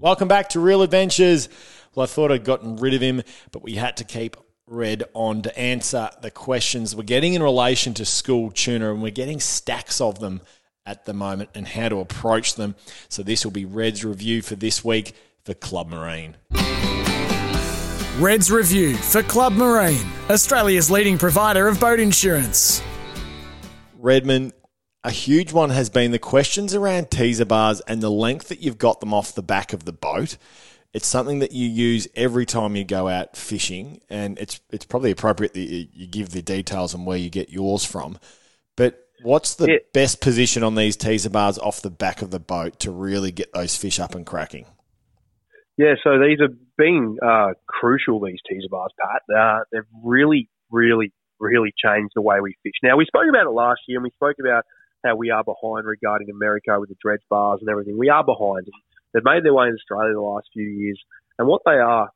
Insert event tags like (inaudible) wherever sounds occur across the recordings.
Welcome back to Real Adventures. Well, I thought I'd gotten rid of him, but we had to keep Red on to answer the questions we're getting in relation to school tuna, and we're getting stacks of them at the moment and how to approach them. So, this will be Red's review for this week for Club Marine. Red's Review for Club Marine, Australia's leading provider of boat insurance. Redman, a huge one has been the questions around teaser bars and the length that you've got them off the back of the boat. It's something that you use every time you go out fishing, and it's it's probably appropriate that you, give the details on where you get yours from. But what's the Yeah. best position on these teaser bars off the back of the boat to really get those fish up and cracking? Yeah, so these have been uh, crucial, these teaser bars, Pat. Uh, they've really, really, really changed the way we fish. Now, we spoke about it last year, and we spoke about how we are behind regarding America with the dredge bars and everything. We are behind. They've made their way in Australia the last few years. And what they are,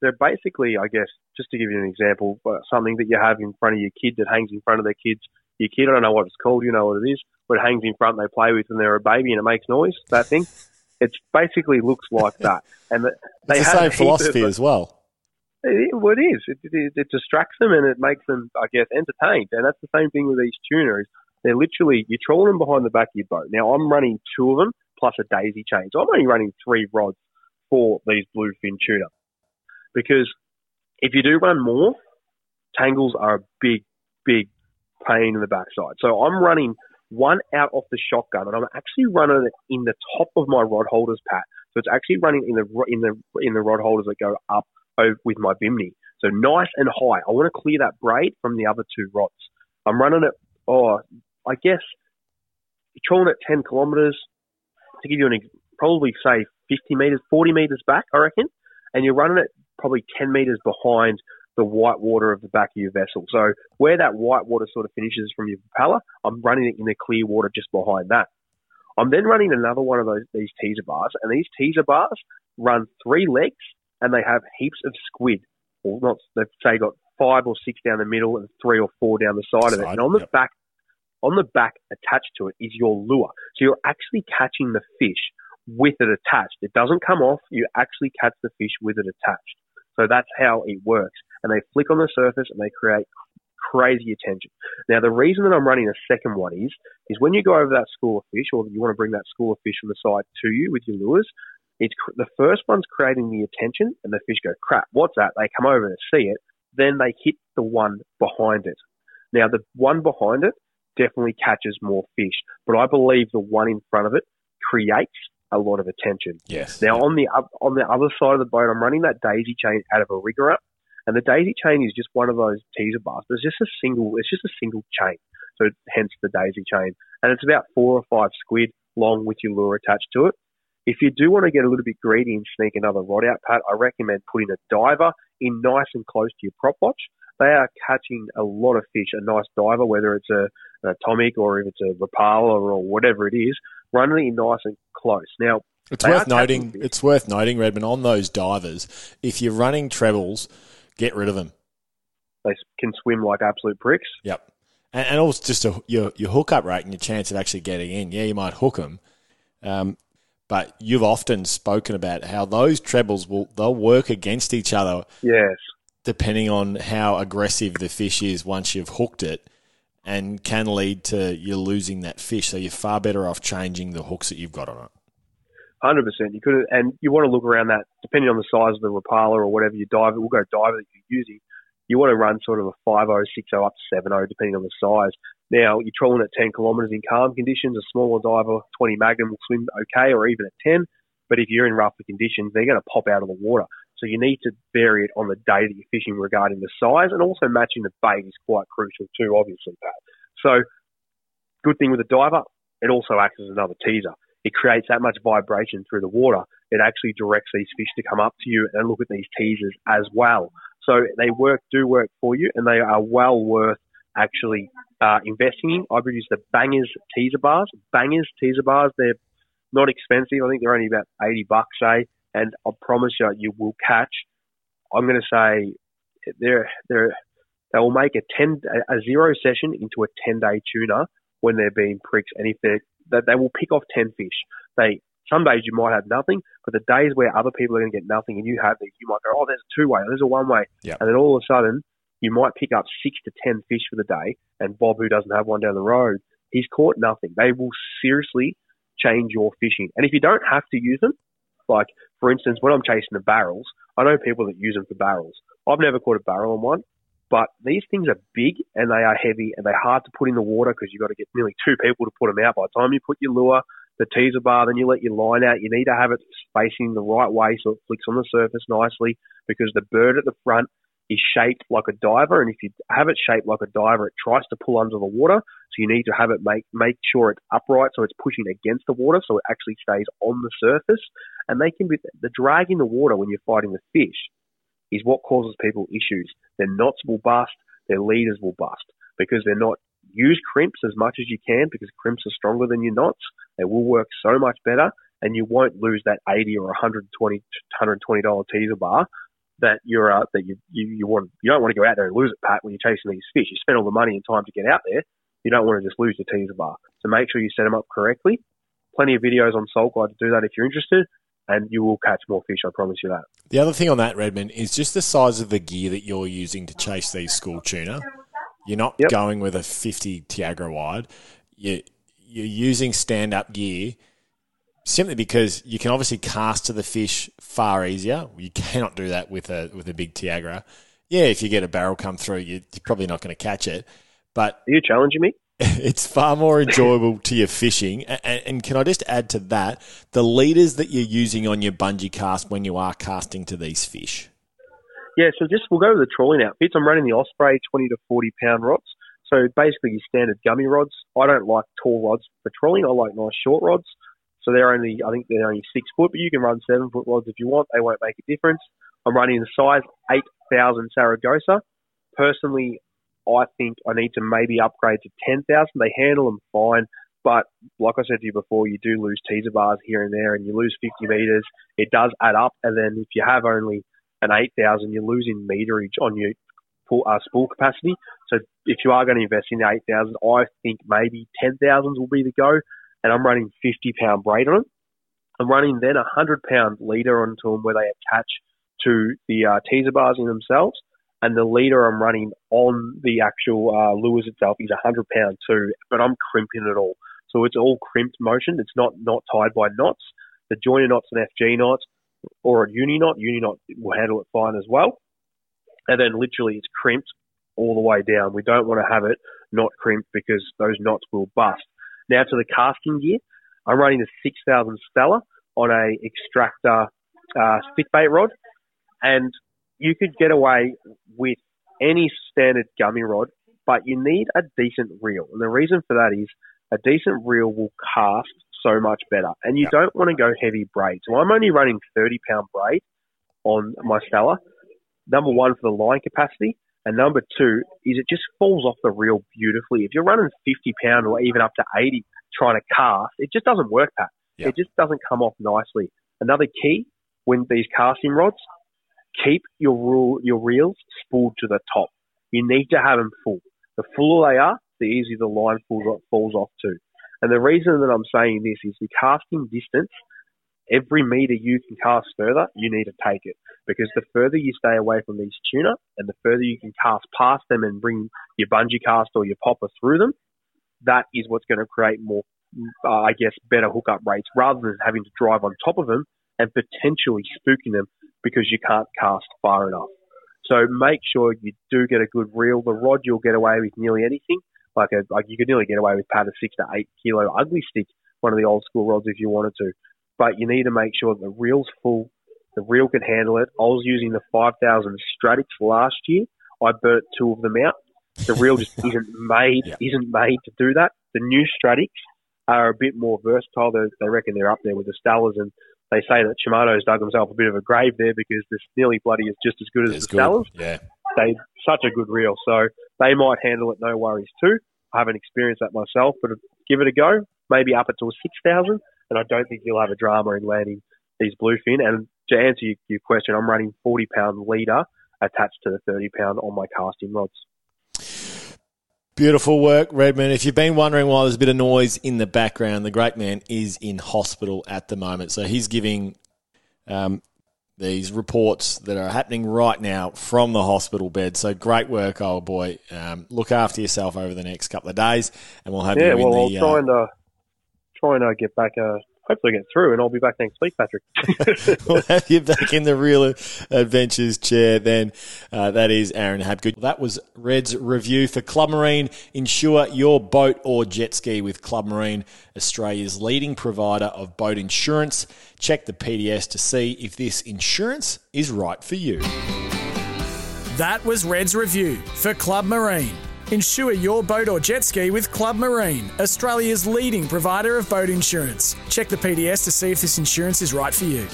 they're basically, I guess, just to give you an example, uh, something that you have in front of your kid that hangs in front of their kids. Your kid, I don't know what it's called, you know what it is, but it hangs in front they play with when they're a baby and it makes noise, that thing. It basically looks like that. (laughs) And they It's the same philosophy of- as well. it, well, it is. It, it, it distracts them and it makes them, I guess, entertained. And that's the same thing with these tuners. They're literally, you trawl them behind the back of your boat. Now, I'm running two of them plus a daisy chain. So I'm only running three rods for these bluefin tuna. Because if you do run more, tangles are a big, big pain in the backside. So I'm running one out off the shotgun, and I'm actually running it in the top of my rod holders, Pat. So it's actually running in the in the in the rod holders that go up over with my bimini. So nice and high. I want to clear that braid from the other two rods. I'm running it. Oh, I guess you're trawling at 10 kilometers to give you an probably say 50 meters, 40 meters back, I reckon, and you're running it probably 10 meters behind the white water of the back of your vessel. So where that white water sort of finishes from your propeller, I'm running it in the clear water just behind that. I'm then running another one of those these teaser bars, and these teaser bars run three legs, and they have heaps of squid. Or not, they've say got five or six down the middle and three or four down the side of it. And on the yep. back, on the back attached to it is your lure. So you're actually catching the fish with it attached. It doesn't come off. You actually catch the fish with it attached. So that's how it works. And they flick on the surface and they create crazy attention. Now, the reason that I'm running a second one is, is when you go over that school of fish or you want to bring that school of fish from the side to you with your lures, it's the first one's creating the attention and the fish go, crap, what's that? They come over and see it. Then they hit the one behind it. Now, the one behind it definitely catches more fish, but I believe the one in front of it creates a lot of attention. Yes. Now on the on the other side of the boat, I'm running that daisy chain out of a rigger up, and the daisy chain is just one of those teaser bars. It's just a single. It's just a single chain, so hence the daisy chain, and it's about four or five squid long with your lure attached to it. If you do want to get a little bit greedy and sneak another rod out, Pat, I recommend putting a diver in nice and close to your prop watch. They are catching a lot of fish. A nice diver, whether it's a, an atomic or if it's a Rapala or whatever it is, running it nice and close. Now, It's worth noting. fish. It's worth noting, Redmond, on those divers, if you're running trebles, get rid of them. They can swim like absolute pricks. Yep. And, and also just a, your your hookup rate and your chance of actually getting in. Yeah, you might hook them, um, but you've often spoken about how those trebles will they'll work against each other Yes. Depending on how aggressive the fish is once you've hooked it, and can lead to you losing that fish. So you're far better off changing the hooks that you've got on it. Hundred percent. You could, and you want to look around that, depending on the size of the Rapala or whatever you dive. We'll go diver that you're using. you want to run sort of a 5.0, 6.0 up to 7.0, depending on the size. Now, you're trolling at 10 kilometres in calm conditions, a smaller diver, 20 Magnum will swim okay, or even at 10. But if you're in rougher conditions, they're going to pop out of the water. So you need to vary it on the day that you're fishing regarding the size, and also matching the bait is quite crucial too, obviously, Pat. So, good thing with a diver, it also acts as another teaser. It creates that much vibration through the water. It actually directs these fish to come up to you and look at these teasers as well. So they work, do work for you, and they are well worth actually uh, investing in. I've used the Bangers teaser bars. Bangers teaser bars, they're not expensive. I think they're only about 80 bucks, say, and I promise you, you will catch. I'm going to say they're, they're, they will make a 10, a zero session into a 10 day tuna when they're being pricks. And if they're, that they will pick off 10 fish. They, some days you might have nothing, but the days where other people are going to get nothing and you have these, you might go, oh, there's a two way, there's a one way. Yep. And then all of a sudden, you might pick up six to 10 fish for the day, and Bob, who doesn't have one down the road, he's caught nothing. They will seriously change your fishing. And if you don't have to use them, like for instance, when I'm chasing the barrels, I know people that use them for barrels. I've never caught a barrel on one, but these things are big and they are heavy and they're hard to put in the water because you've got to get nearly two people to put them out. By the time you put your lure, the teaser bar, then you let your line out. You need to have it facing the right way so it flicks on the surface nicely because the bird at the front is shaped like a diver, and if you have it shaped like a diver, it tries to pull under the water. So you need to have it make make sure it's upright, so it's pushing against the water, so it actually stays on the surface. And they can be the drag in the water when you're fighting the fish is what causes people issues. Their knots will bust, their leaders will bust because they're not use crimps as much as you can because crimps are stronger than your knots. They will work so much better, and you won't lose that eighty or 120 120 dollar teaser bar that you're uh, that you, you you want you don't want to go out there and lose it, Pat. When you're chasing these fish, you spend all the money and time to get out there. You don't want to just lose the teaser bar. So make sure you set them up correctly. Plenty of videos on Salt Guide to do that if you're interested, and you will catch more fish. I promise you that. The other thing on that, Redmond, is just the size of the gear that you're using to chase these school tuna. You're not Yep. going with a 50 Tiagra wide. You, you're using stand up gear simply because you can obviously cast to the fish far easier. You (laughs) cannot do that with a with a big Tiagra. Yeah, if you get a barrel come through, you, you're probably not going to catch it. But Are you challenging me? (laughs) it's far more enjoyable to your fishing. And, and can I just add to that the leaders that you're using on your bungee cast when you are casting to these fish? Yeah, so just we'll go to the trawling outfits. I'm running the Osprey 20 to 40 pound rods. So basically your standard gummy rods. I don't like tall rods for trawling. I like nice short rods. So they're only, I think they're only six foot, but you can run seven foot rods if you want. They won't make a difference. I'm running the size 8,000 Saragosa. Personally, I think I need to maybe upgrade to 10,000. They handle them fine. But like I said to you before, you do lose teaser bars here and there and you lose 50 metres. It does add up. And then if you have only an 8,000, you're losing meterage on your pool, uh, spool capacity. So if you are going to invest in the 8,000, I think maybe 10,000s will be the go. And I'm running 50 pound braid on them. I'm running then a 100 pound leader onto them where they attach to the uh, teaser bars in themselves. And the leader I'm running on the actual uh, lures itself is 100 pound too, but I'm crimping it all. So it's all crimped motion. It's not not tied by knots. The joiner knots and FG knots or a uni knot. Uni knot will handle it fine as well. And then literally it's crimped all the way down. We don't want to have it not crimped because those knots will bust. Now to the casting gear. I'm running a 6000 Stella on a extractor uh, stick bait rod, and you could get away with any standard gummy rod, but you need a decent reel. And the reason for that is a decent reel will cast so much better, and you don't want to go heavy braid. So I'm only running 30 pound braid on my Stella. Number one for the line capacity, and number two is it just falls off the reel beautifully. If you're running 50 pound or even up to 80 trying to cast, it just doesn't work, Pat. Yeah. It just doesn't come off nicely. Another key when these casting rods, keep your rule, your reels spooled to the top. You need to have them full. The fuller they are, the easier the line falls off, falls off too. And the reason that I'm saying this is the casting distance. Every meter you can cast further, you need to take it because the further you stay away from these tuna and the further you can cast past them and bring your bungee cast or your popper through them, that is what's going to create more, uh, I guess, better hookup rates rather than having to drive on top of them and potentially spooking them because you can't cast far enough. So make sure you do get a good reel. The rod you'll get away with nearly anything. Like a like you could nearly get away with pat a six to eight kilo Ugly Stik, one of the old school rods if you wanted to. But you need to make sure the reel's full. The reel can handle it. I was using the 5000 Stratix last year. I burnt two of them out. The reel just (laughs) isn't made Yeah. isn't made to do that. The new Stratix are a bit more versatile. They, they reckon they're up there with the Stellas, and they say that Shimano's dug himself a bit of a grave there because the nearly bloody is just as good as It's the good. Stellas. Yeah. They such a good reel, so they might handle it no worries too. I haven't experienced that myself, but give it a go. Maybe up it to a six thousand, and I don't think you'll have a drama in landing these bluefin. And to answer your, your question, I'm running forty pound leader attached to the thirty pound on my casting rods. Beautiful work, Redmond. If you've been wondering why there's a bit of noise in the background, the great man is in hospital at the moment. So he's giving um, these reports that are happening right now from the hospital bed. So great work, old boy. Um, look after yourself over the next couple of days, and we'll have Yeah, you in well, the. I'll try uh, and uh, try and uh, get back. Uh, hopefully, get through, and I'll be back next week, Patrick. (laughs) we'll have you back in the real adventures chair then. Uh, that is Aaron Habgood. That was Red's review for Club Marine. Insure your boat or jet ski with Club Marine, Australia's leading provider of boat insurance. Check the PDS to see if this insurance is right for you. That was Red's review for Club Marine. Insure your boat or jet ski with Club Marine, Australia's leading provider of boat insurance. Check the PDS to see if this insurance is right for you.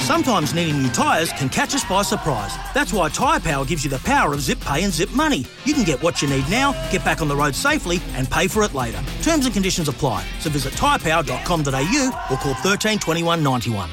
Sometimes needing new tyres can catch us by surprise. That's why Tyre Power gives you the power of zip pay and zip money. You can get what you need now, get back on the road safely, and pay for it later. Terms and conditions apply. So visit tyrepower.com.au or call 13 21 91.